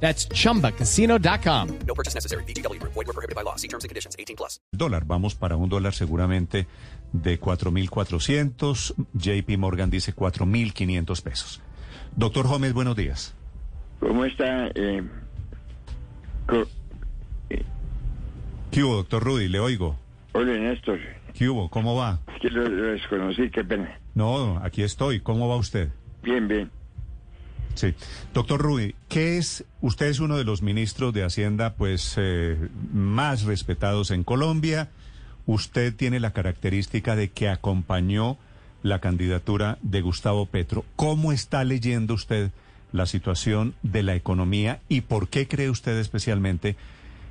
That's chumbacasino.com. No purchase necessary. BGW. Void were prohibited by law. See terms and conditions. 18 plus. dólar. Vamos para un dólar seguramente de 4.400. JP Morgan dice 4.500 pesos. Doctor Gómez, buenos días. ¿Cómo está? Eh, co- ¿Qué hubo, doctor Rudy? Le oigo. Hola, Néstor. ¿Qué hubo? ¿Cómo va? Es que lo, lo desconocí, qué pena. No, aquí estoy. ¿Cómo va usted? Bien, bien. Sí. Doctor Rudy, ¿qué es? Usted es uno de los ministros de Hacienda, pues, eh, más respetados en Colombia. Usted tiene la característica de que acompañó la candidatura de Gustavo Petro. ¿Cómo está leyendo usted la situación de la economía y por qué cree usted especialmente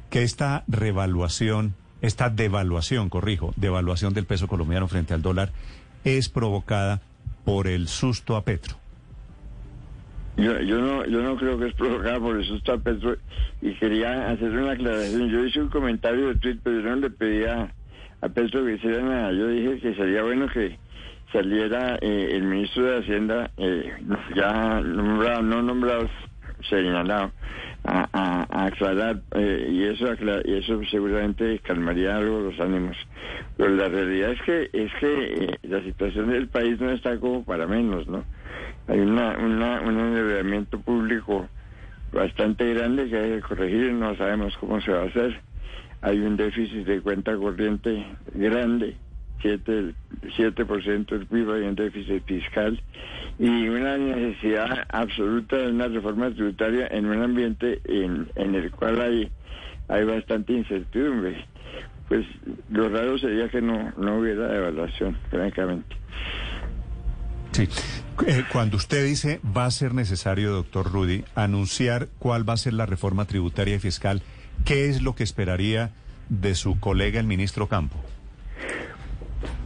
que esta revaluación, esta devaluación, corrijo, devaluación del peso colombiano frente al dólar es provocada por el susto a Petro? Yo, yo no yo no creo que es provocada por eso está Petro y quería hacer una aclaración. Yo hice un comentario de tweet, pero yo no le pedía a Petro que hiciera nada. Yo dije que sería bueno que saliera eh, el ministro de Hacienda, eh, ya nombrado, no nombrado, señalado, a, a, aclarar eh, y eso y eso seguramente calmaría algo los ánimos. Pero la realidad es que es que eh, la situación del país no está como para menos, ¿no? Hay una, una, un endeudamiento público bastante grande que hay que corregir, no sabemos cómo se va a hacer. Hay un déficit de cuenta corriente grande, 7%, 7% del PIB, hay un déficit fiscal y una necesidad absoluta de una reforma tributaria en un ambiente en, en el cual hay, hay bastante incertidumbre. Pues lo raro sería que no, no hubiera devaluación, francamente. Sí. Eh, cuando usted dice va a ser necesario, doctor Rudy, anunciar cuál va a ser la reforma tributaria y fiscal, ¿qué es lo que esperaría de su colega el ministro Campo?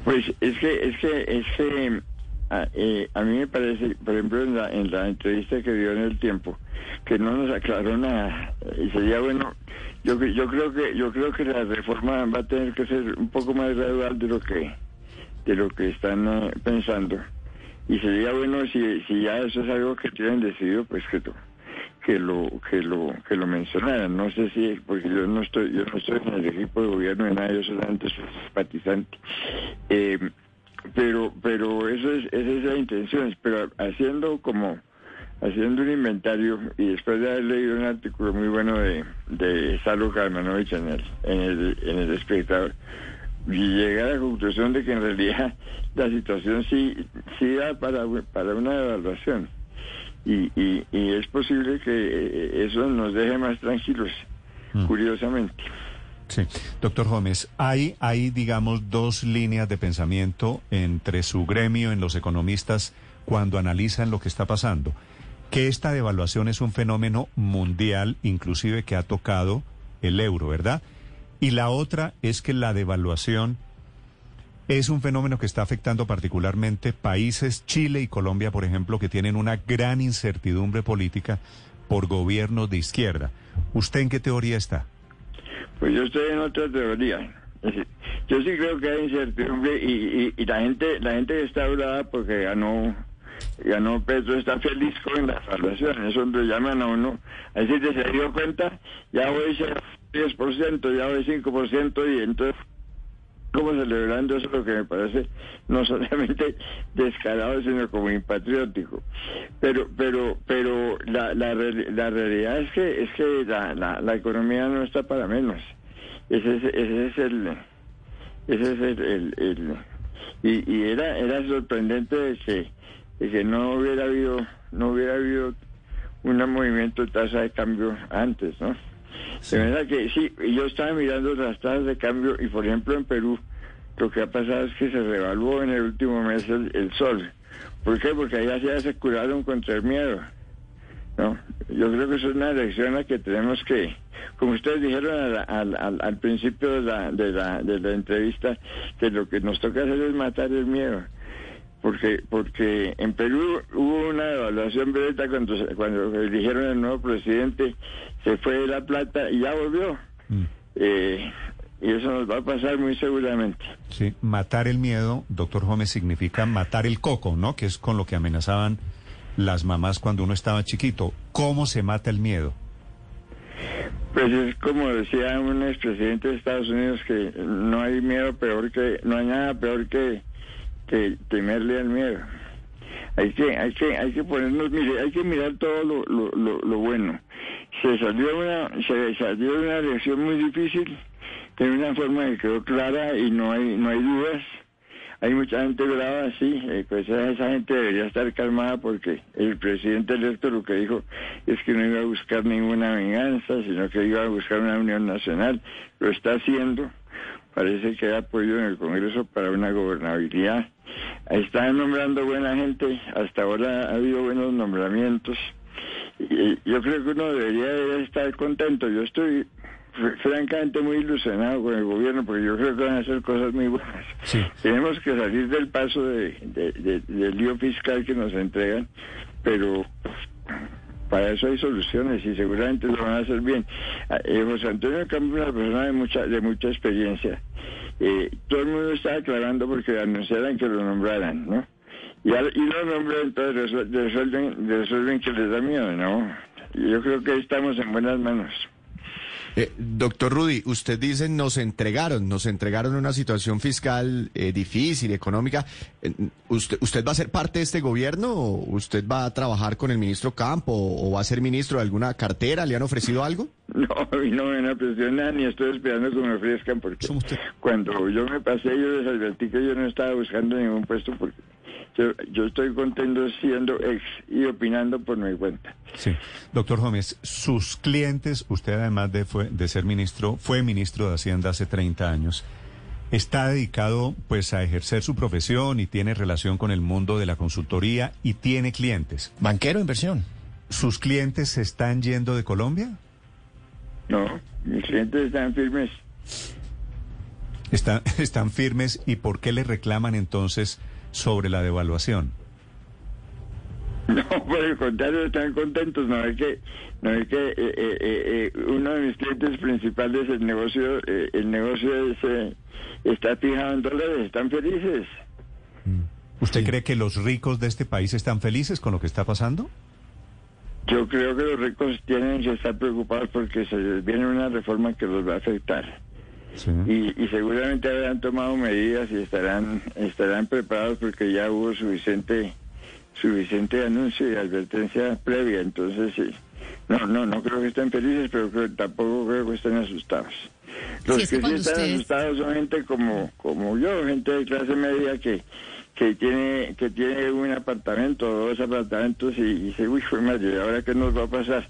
Pues es que, es que, es que a, eh, a mí me parece, por ejemplo, en la, en la entrevista que dio en el tiempo, que no nos aclaró nada. Y sería bueno, yo, yo creo que, yo creo que la reforma va a tener que ser un poco más gradual de lo que, de lo que están eh, pensando. Y sería bueno si, si ya eso es algo que tienen decidido, pues que lo, que lo, que lo, que lo mencionaran. No sé si, porque yo no estoy, yo no estoy en el equipo de gobierno de nada, yo solamente soy simpatizante. Eh, pero, pero eso es, esa es la intención, pero haciendo como, haciendo un inventario y después de haber leído un artículo muy bueno de, de Salo en el, en el, en el espectador, y llegar a la conclusión de que en realidad la situación sí, sí da para, para una evaluación. Y, y, y es posible que eh, eso nos deje más tranquilos, curiosamente. Sí. Doctor Gómez, hay, hay, digamos, dos líneas de pensamiento entre su gremio, en los economistas, cuando analizan lo que está pasando. Que esta devaluación es un fenómeno mundial, inclusive que ha tocado el euro, ¿verdad? Y la otra es que la devaluación es un fenómeno que está afectando particularmente países, Chile y Colombia, por ejemplo, que tienen una gran incertidumbre política por gobiernos de izquierda. ¿Usted en qué teoría está? Pues yo estoy en otra teoría. Yo sí creo que hay incertidumbre y, y, y la gente la gente está brava porque ganó ganó Petro, está feliz con la evaluación. Eso lo llaman a uno. Así que se dio cuenta, ya voy a 10%, ya voy 5% y entonces como celebrando eso lo que me parece no solamente descarado sino como impatriótico. Pero pero pero la la, la realidad es que es que la, la, la economía no está para menos. Ese es, ese es el ese es el, el- el- y, y era era sorprendente de que de que no hubiera habido no hubiera habido un movimiento de tasa de cambio antes no de verdad que sí, yo estaba mirando las tasas de cambio y por ejemplo en Perú lo que ha pasado es que se revaluó en el último mes el, el sol. ¿Por qué? Porque allá ya se curaron contra el miedo. ¿no? Yo creo que eso es una lección a que tenemos que, como ustedes dijeron al, al, al, al principio de la, de, la, de la entrevista, que lo que nos toca hacer es matar el miedo. Porque, porque en Perú hubo una evaluación breta cuando, cuando eligieron el nuevo presidente, se fue de la plata y ya volvió. Mm. Eh, y eso nos va a pasar muy seguramente. Sí, matar el miedo, doctor Gómez, significa matar el coco, ¿no? Que es con lo que amenazaban las mamás cuando uno estaba chiquito. ¿Cómo se mata el miedo? Pues es como decía un expresidente de Estados Unidos que no hay miedo peor que, no hay nada peor que, que temerle al miedo. Hay que, hay que, hay que ponernos, mire, hay que mirar todo lo, lo, lo, lo bueno. Se salió una, se salió una elección muy difícil, de una forma que quedó clara y no hay, no hay dudas. Hay mucha gente brava, sí, eh, pues esa gente debería estar calmada porque el presidente electo lo que dijo es que no iba a buscar ninguna venganza, sino que iba a buscar una unión nacional. Lo está haciendo. Parece que hay apoyo en el Congreso para una gobernabilidad. Están nombrando buena gente. Hasta ahora ha habido buenos nombramientos. Y yo creo que uno debería de estar contento. Yo estoy fr- francamente muy ilusionado con el gobierno porque yo creo que van a hacer cosas muy buenas. Sí. Tenemos que salir del paso de, de- de- del lío fiscal que nos entregan, pero para eso hay soluciones y seguramente lo van a hacer bien. Ah, eh, José Antonio Campos es una persona de mucha, de mucha experiencia. Eh, todo el mundo está aclarando porque anunciaran que lo nombraran, ¿no? Y, al- y lo nombran, entonces resuelven, resuelven que les da miedo, ¿no? Yo creo que estamos en buenas manos. Eh, doctor Rudy, usted dice nos entregaron, nos entregaron una situación fiscal eh, difícil, económica. Eh, ¿Usted, ¿Usted va a ser parte de este gobierno? ¿O ¿Usted va a trabajar con el ministro Campo o va a ser ministro de alguna cartera? ¿Le han ofrecido algo? No, a mí no me van a presionar ni estoy esperando que me ofrezcan porque cuando yo me pasé yo les advertí que yo no estaba buscando ningún puesto porque yo, yo estoy contento siendo ex y opinando por mi cuenta. Sí. Doctor Gómez, sus clientes, usted además de, fue- de ser ministro, fue ministro de Hacienda hace 30 años, está dedicado pues a ejercer su profesión y tiene relación con el mundo de la consultoría y tiene clientes. Banquero, inversión. ¿Sus clientes se están yendo de Colombia? No, mis clientes están firmes. Están, están firmes y ¿por qué le reclaman entonces sobre la devaluación? No, por el contrario, están contentos. No es que, no es que eh, eh, eh, eh, uno de mis clientes principales, el negocio, eh, el negocio es, eh, está fijado en dólares, están felices. ¿Usted cree que los ricos de este país están felices con lo que está pasando? Yo creo que los ricos tienen que estar preocupados porque se les viene una reforma que los va a afectar. Sí. Y, y seguramente habrán tomado medidas y estarán estarán preparados porque ya hubo suficiente suficiente anuncio y advertencia previa. Entonces, sí. No, no, no creo que estén felices, pero creo- tampoco creo que estén asustados. Los Sí, es que que sí están asustados son gente como como yo, gente de clase media que que tiene que tiene un apartamento o dos apartamentos y, y dice, uy, fue madre, ¿ahora qué nos va a pasar?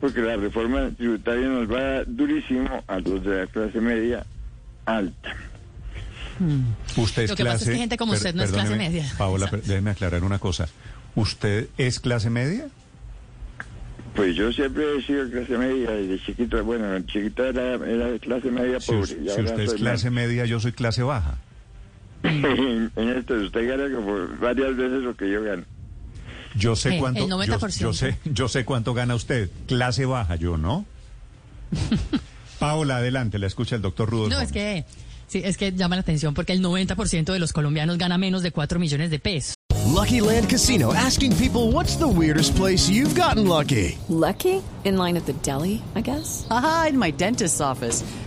Porque la reforma tributaria nos va durísimo a los de la clase media alta. Usted es Lo que pasa es clase... que gente como per- usted no es clase media. Paola, per- déjeme aclarar una cosa. ¿Usted es clase media? Pues yo siempre he sido clase media desde chiquito. Bueno, chiquito era, era de clase media Si, pobre. si usted es clase media, yo soy clase baja. en, esto usted gana como varias veces lo que yo gano. Yo sé Eh, cuánto, el yo, 90%. yo sé, yo sé cuánto gana usted. Clase baja, yo, ¿no? Paola, adelante, la escucha el doctor Rudolf. No, es que, sí, es que llama la atención porque el 90% de los colombianos gana menos de 4 millones de pesos. Lucky Land Casino asking people what's the weirdest place you've gotten lucky? Lucky? In line at the deli, I guess? Aha, in my dentist's office.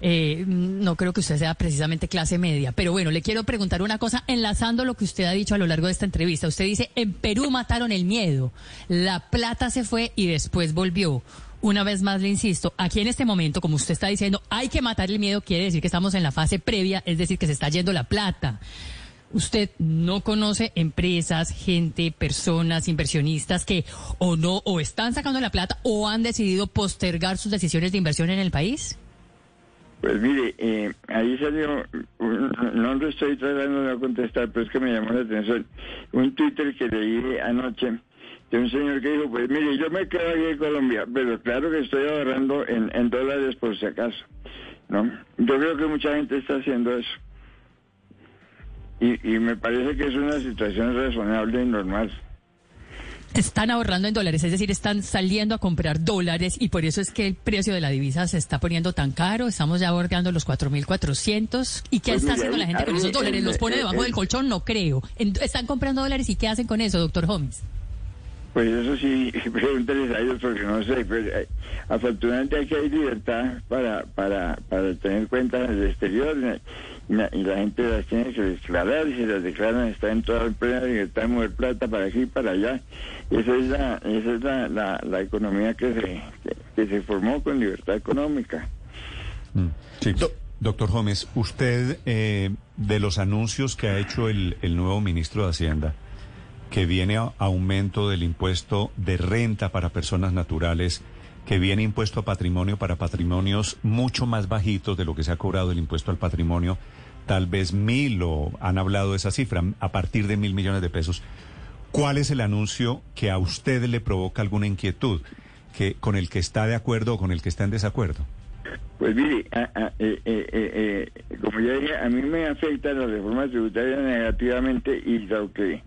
Eh, no creo que usted sea precisamente clase media, pero bueno, le quiero preguntar una cosa, enlazando lo que usted ha dicho a lo largo de esta entrevista. Usted dice, en Perú mataron el miedo, la plata se fue y después volvió. Una vez más le insisto, aquí en este momento, como usted está diciendo, hay que matar el miedo, quiere decir que estamos en la fase previa, es decir, que se está yendo la plata. Usted no conoce empresas, gente, personas, inversionistas que o no, o están sacando la plata o han decidido postergar sus decisiones de inversión en el país. Pues mire, eh, ahí salió, no lo estoy tratando de contestar, pero es que me llamó la atención, un Twitter que leí anoche de un señor que dijo, pues mire, yo me quedo aquí en Colombia, pero claro que estoy ahorrando en, en dólares por si acaso, ¿no? Yo creo que mucha gente está haciendo eso. Y, y me parece que es una situación razonable y normal. Están ahorrando en dólares, es decir, están saliendo a comprar dólares y por eso es que el precio de la divisa se está poniendo tan caro. Estamos ya bordeando los 4.400. ¿Y qué Pues está haciendo la gente con ahí esos dólares? ¿Los pone el- debajo el- del colchón? No creo. Están comprando dólares y ¿qué hacen con eso, doctor Holmes? Pues eso sí, pregúnteles a ellos porque no sé. Pues, eh, afortunadamente aquí hay libertad para, para, para tener cuentas en el exterior y la, y la gente las tiene que declarar y si las declaran está en toda plena libertad de mover plata para aquí y para allá. Esa es la, esa es la, la, la economía que se, que, que se formó con libertad económica. Mm, Sí. Doctor Gómez, usted, eh, de los anuncios que ha hecho el, el nuevo ministro de Hacienda, que viene a aumento del impuesto de renta para personas naturales, que viene impuesto a patrimonio para patrimonios mucho más bajitos de lo que se ha cobrado el impuesto al patrimonio, tal vez mil o han hablado de esa cifra, a partir de mil millones de pesos. ¿Cuál es el anuncio que a usted le provoca alguna inquietud, que con el que está de acuerdo o con el que está en desacuerdo? Pues mire, a- a- eh, eh, eh, eh, como ya dije, a mí me afecta la reforma tributaria negativamente y lo que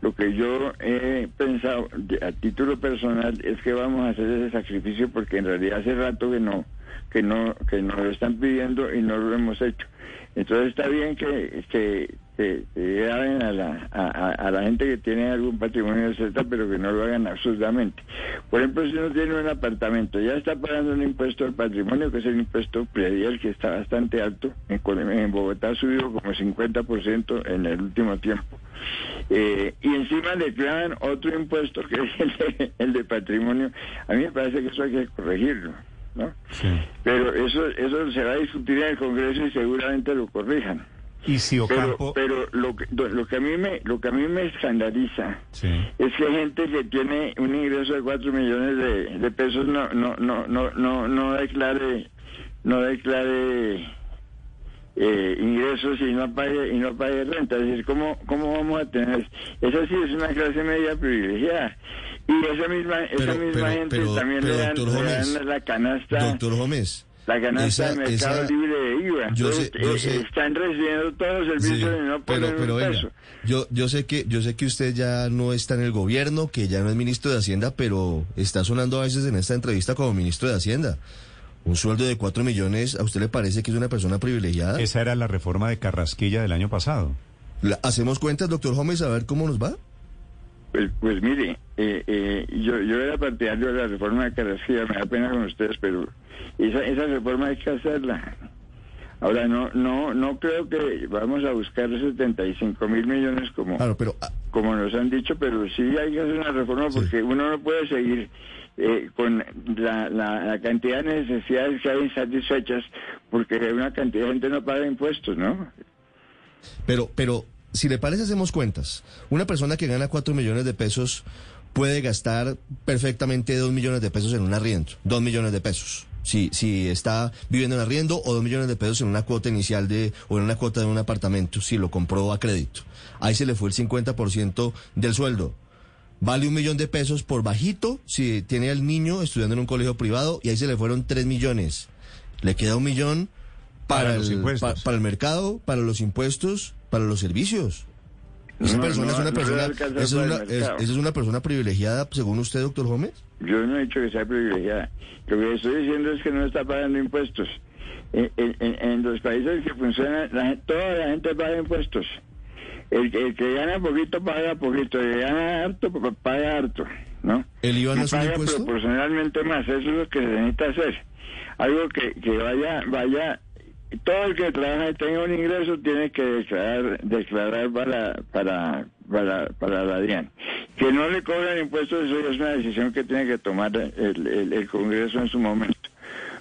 lo que yo he pensado a título personal es que vamos a hacer ese sacrificio porque en realidad hace rato que no que no que nos lo están pidiendo y no lo hemos hecho. Entonces está bien que que, que, que graben a la a, a- la gente que tiene algún patrimonio etcétera, pero que no lo hagan absurdamente. Por ejemplo, si uno tiene un apartamento, ya está pagando un impuesto al patrimonio, que es el impuesto predial, que está bastante alto. En, en Bogotá ha subido como 50% en el último tiempo. Eh, y encima le clavan otro impuesto que es el de, el de patrimonio. A mí me parece que eso hay que corregirlo, ¿no? Pero eso eso se va a discutir en el Congreso y seguramente lo corrijan. Y si Pero, Ocampo... pero lo, que, lo que a mí me lo que a mí me escandaliza Sí. es que hay gente que tiene un ingreso de 4 millones de, de pesos no no no no no no declare no declare eh, ingresos y no pague y no pague renta es decir cómo cómo vamos a tener esa sí es una clase media privilegiada y esa misma esa Pero- misma pero- gente pero- también pero, le dan, doctor le Gómez, dan la canasta Doctor Gómez. la canasta esa- de mercado esa- libre de IVA yo Entonces, sé- yo eh, sé- están recibiendo todos los Sí, servicios y no pero, pero un venga, peso yo, yo sé que, yo sé que usted ya no está en el gobierno, que ya no es ministro de Hacienda, pero está sonando a veces en esta entrevista como ministro de Hacienda. Un sueldo de cuatro millones, ¿a usted le parece que es una persona privilegiada? Esa era la reforma de Carrasquilla del año pasado. La- ¿Hacemos cuentas, doctor Gómez, a ver cómo nos va? Pues, pues mire, eh, eh, yo, yo era partidario de la reforma de Carrasquilla, me da pena con ustedes, pero esa, esa reforma hay que hacerla. Ahora, no no no creo que vamos a buscar 75 mil millones como, Claro, pero ah, como nos han dicho, pero sí hay que hacer una reforma porque uno no puede seguir eh, con la, la, la cantidad de necesidades que hay insatisfechas porque una cantidad de gente no paga impuestos, ¿no? Pero, pero, si le parece, hacemos cuentas. Una persona que gana cuatro millones de pesos puede gastar perfectamente dos millones de pesos en un arriendo. Dos millones de pesos. Si, si está viviendo en arriendo o dos millones de pesos en una cuota inicial de, o en una cuota de un apartamento, si lo compró a crédito. Ahí se le fue el 50% del sueldo. Vale un millón de pesos por bajito si tiene al niño estudiando en un colegio privado y ahí se le fueron tres millones. Le queda un millón para, el, para el mercado, para los impuestos, para los servicios. Esa No, persona no, es una no persona, esa es una, es- esa es una persona privilegiada, según usted, doctor Gómez. Yo no he dicho que sea privilegiada. Lo que estoy diciendo es que no está pagando impuestos. En, en- en- los países que funcionan, la toda la gente paga impuestos. El, que- el que gana poquito paga poquito, el que gana harto pa- paga harto, ¿no? ¿El IVA no es paga impuesto? proporcionalmente más, eso es lo que se necesita hacer. Algo que, que vaya, vaya, todo el que trabaja y tenga un ingreso tiene que declarar, declarar para, para, para, para la DIAN. Que no le cobran impuestos, eso ya es una decisión que tiene que tomar el, el- Congreso en su momento.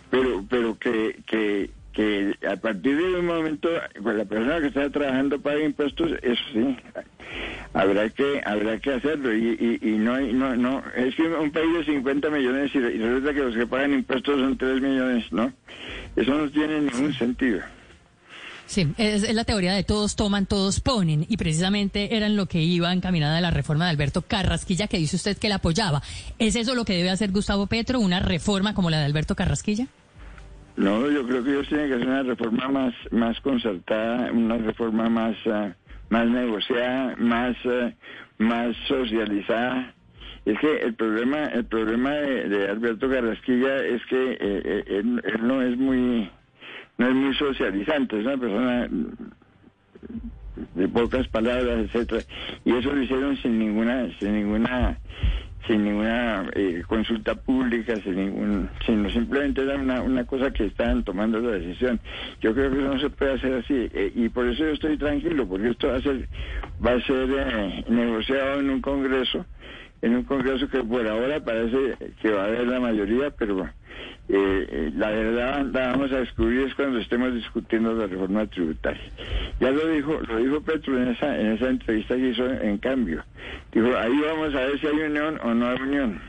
Pero, pero que, que, que a partir de un momento, pues la persona que está trabajando paga impuestos, eso sí, habrá que habrá que hacerlo y, y, y no hay- no no es que un país de 50 millones y, y resulta que los que pagan impuestos son 3 millones no eso no tiene ningún sentido Sí, es, es la teoría de todos toman, todos ponen, y precisamente era en lo que iba encaminada la reforma de Alberto Carrasquilla, que dice usted que la apoyaba. ¿Es eso lo que debe hacer Gustavo Petro, una reforma como la de Alberto Carrasquilla? no yo creo que ellos tienen que hacer una reforma más más concertada una reforma más ah, más negociada más ah, más socializada. Es que el problema el problema de, de Alberto Carrasquilla es que eh, eh, él, él no es muy no es muy socializante es una persona de pocas palabras, etcétera, y eso lo hicieron sin ninguna, sin ninguna, sin ninguna eh, consulta pública, sin ningún, sino simplemente era una, una cosa que estaban tomando la decisión. Yo creo que eso no se puede hacer así, eh, y por eso yo estoy tranquilo, porque esto va a ser, va a ser eh, negociado en un congreso, en un congreso que por ahora parece que va a haber la mayoría, pero eh, la verdad la vamos a descubrir es cuando estemos discutiendo la reforma tributaria. Ya lo dijo, lo dijo Petro en esa, en esa entrevista que hizo en cambio. Dijo, ahí vamos a ver si hay unión o no hay unión.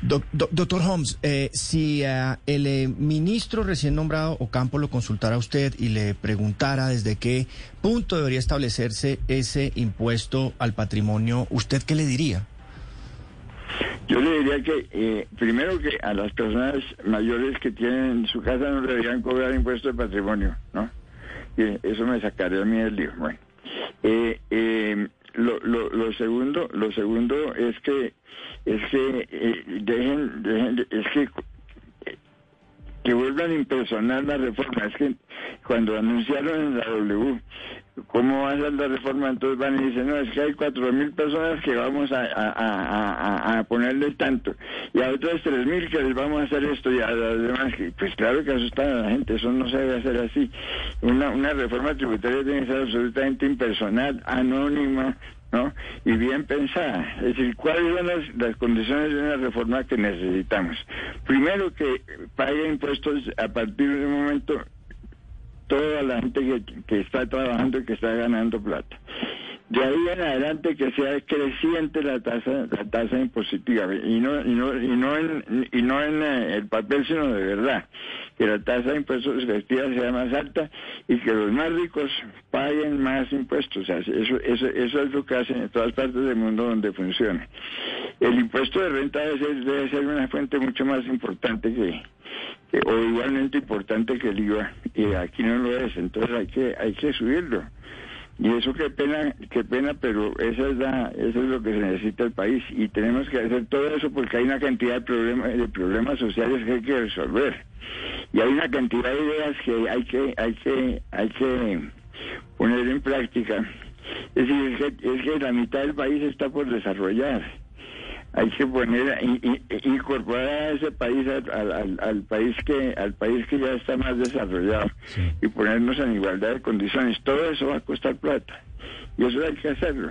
Doc- doc- doctor Holmes, eh, si ah, el eh, ministro recién nombrado Ocampo lo consultara a usted y le preguntara desde qué punto debería establecerse ese impuesto al patrimonio, ¿usted qué le diría? Yo le diría que, eh, primero que a las personas mayores que tienen en su casa no deberían cobrar impuesto de patrimonio, ¿no? Eso me sacaría a mí del lío. Bueno, eh, eh, lo, lo, lo segundo, lo segundo es que, es que eh, dejen, dejen, de- es que que vuelvan a impersonar la reforma. Es que cuando anunciaron en la W cómo va a ser la reforma, entonces van y dicen, no, es que hay cuatro mil personas que vamos a, a, a, a- a ponerle tanto, y a otras tres mil que les vamos a hacer esto, y a las demás, que, pues claro que asustan a la gente, eso no se debe hacer así. Una, una reforma tributaria tiene que ser absolutamente impersonal, anónima, ¿no? Y bien pensada. Es decir, ¿cuáles son las, las condiciones de una reforma que necesitamos? Primero, que pague impuestos a partir de un momento toda la gente que, que está trabajando y que está ganando plata. De ahí en adelante que sea creciente la tasa la tasa impositiva y no y no y no en y no en eh, el papel sino de verdad que la tasa de impuestos efectiva sea más alta y que los más ricos paguen más impuestos. Eso, eso, eso es lo que hacen en todas partes del mundo donde funciona. El impuesto de renta debe ser, debe ser una fuente mucho más importante que, o igualmente importante que el IVA y aquí no lo es. Entonces hay que hay que subirlo. Y eso qué pena, qué pena, pero esa es la, eso es lo que se necesita el país y tenemos que hacer todo eso porque hay una cantidad de problemas, de problemas sociales que hay que resolver y hay una cantidad de ideas que hay que, hay que, hay que poner en práctica. Es decir, es que, es que la mitad del país está por desarrollar. Hay que poner, i- incorporar a ese país al, al- al- al país que, al país que ya está más desarrollado y ponernos en igualdad de condiciones. Todo eso va a costar plata y eso hay que hacerlo.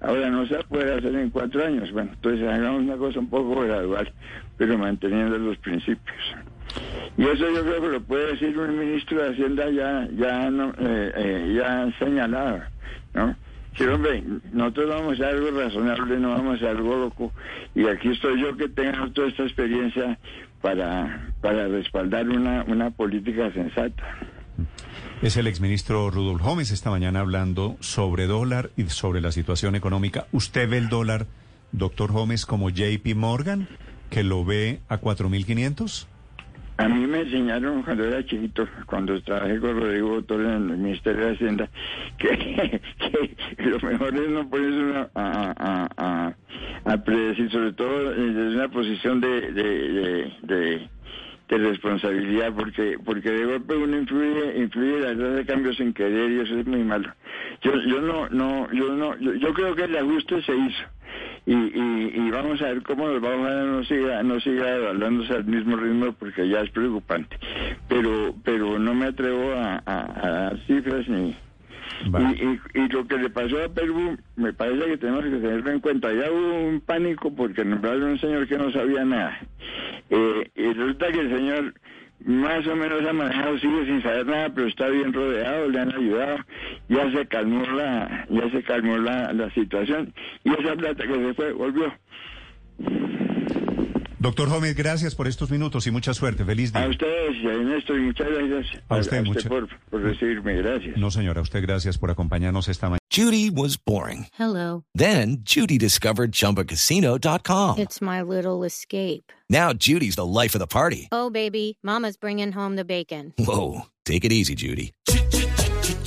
Ahora no se puede hacer en cuatro años. Bueno, entonces hagamos una cosa un poco gradual, pero manteniendo los principios. Y eso yo creo que lo puede decir un ministro de Hacienda ya, ya, no, eh, eh, ya señalado, ¿no? Sí, hombre, nosotros vamos a algo razonable, no vamos a algo loco. Y aquí estoy yo que tengo toda esta experiencia para, para respaldar una, una política sensata. Es el exministro Rudolf Gómez esta mañana hablando sobre dólar y sobre la situación económica. ¿Usted ve el dólar, doctor Gómez, como JP Morgan, que lo ve a 4.500? A mí me enseñaron cuando era chiquito, cuando trabajé con Rodrigo Botón en el Ministerio de Hacienda, que, que lo mejor es no ponerse una- a, a- a- a predecir, sobre todo desde una posición de, de, de, responsabilidad, porque porque de golpe uno influye influye la tasa de cambio sin querer y eso es muy malo. Yo yo no no yo no yo, yo creo que el ajuste se hizo y, y, y vamos a ver cómo nos vamos a no siga no siga evaluándose al mismo ritmo porque ya es preocupante pero pero no me atrevo a, a- a dar cifras ni Vale. Y, y, y lo que le pasó a Perú, me parece que tenemos que tenerlo en cuenta. Ya hubo un pánico porque nombraron a un señor que no sabía nada. Eh, y resulta que el señor más o menos ha manejado, sigue sin saber nada, pero está bien rodeado, le han ayudado, ya se calmó la, ya se calmó la, la situación y esa plata que se fue volvió. Doctor Gómez, gracias por estos minutos y mucha suerte. Feliz día. A ustedes y a Ernesto y muchas gracias A usted, mucha- por, por recibirme, gracias. No, señora, a usted gracias por acompañarnos esta mañana. Judy was boring. Hello. Then Judy discovered ChumbaCasino.com. It's my little escape. Now Judy's the life of the party. Oh, baby, Mama's bringing home the bacon. Whoa, take it easy, Judy.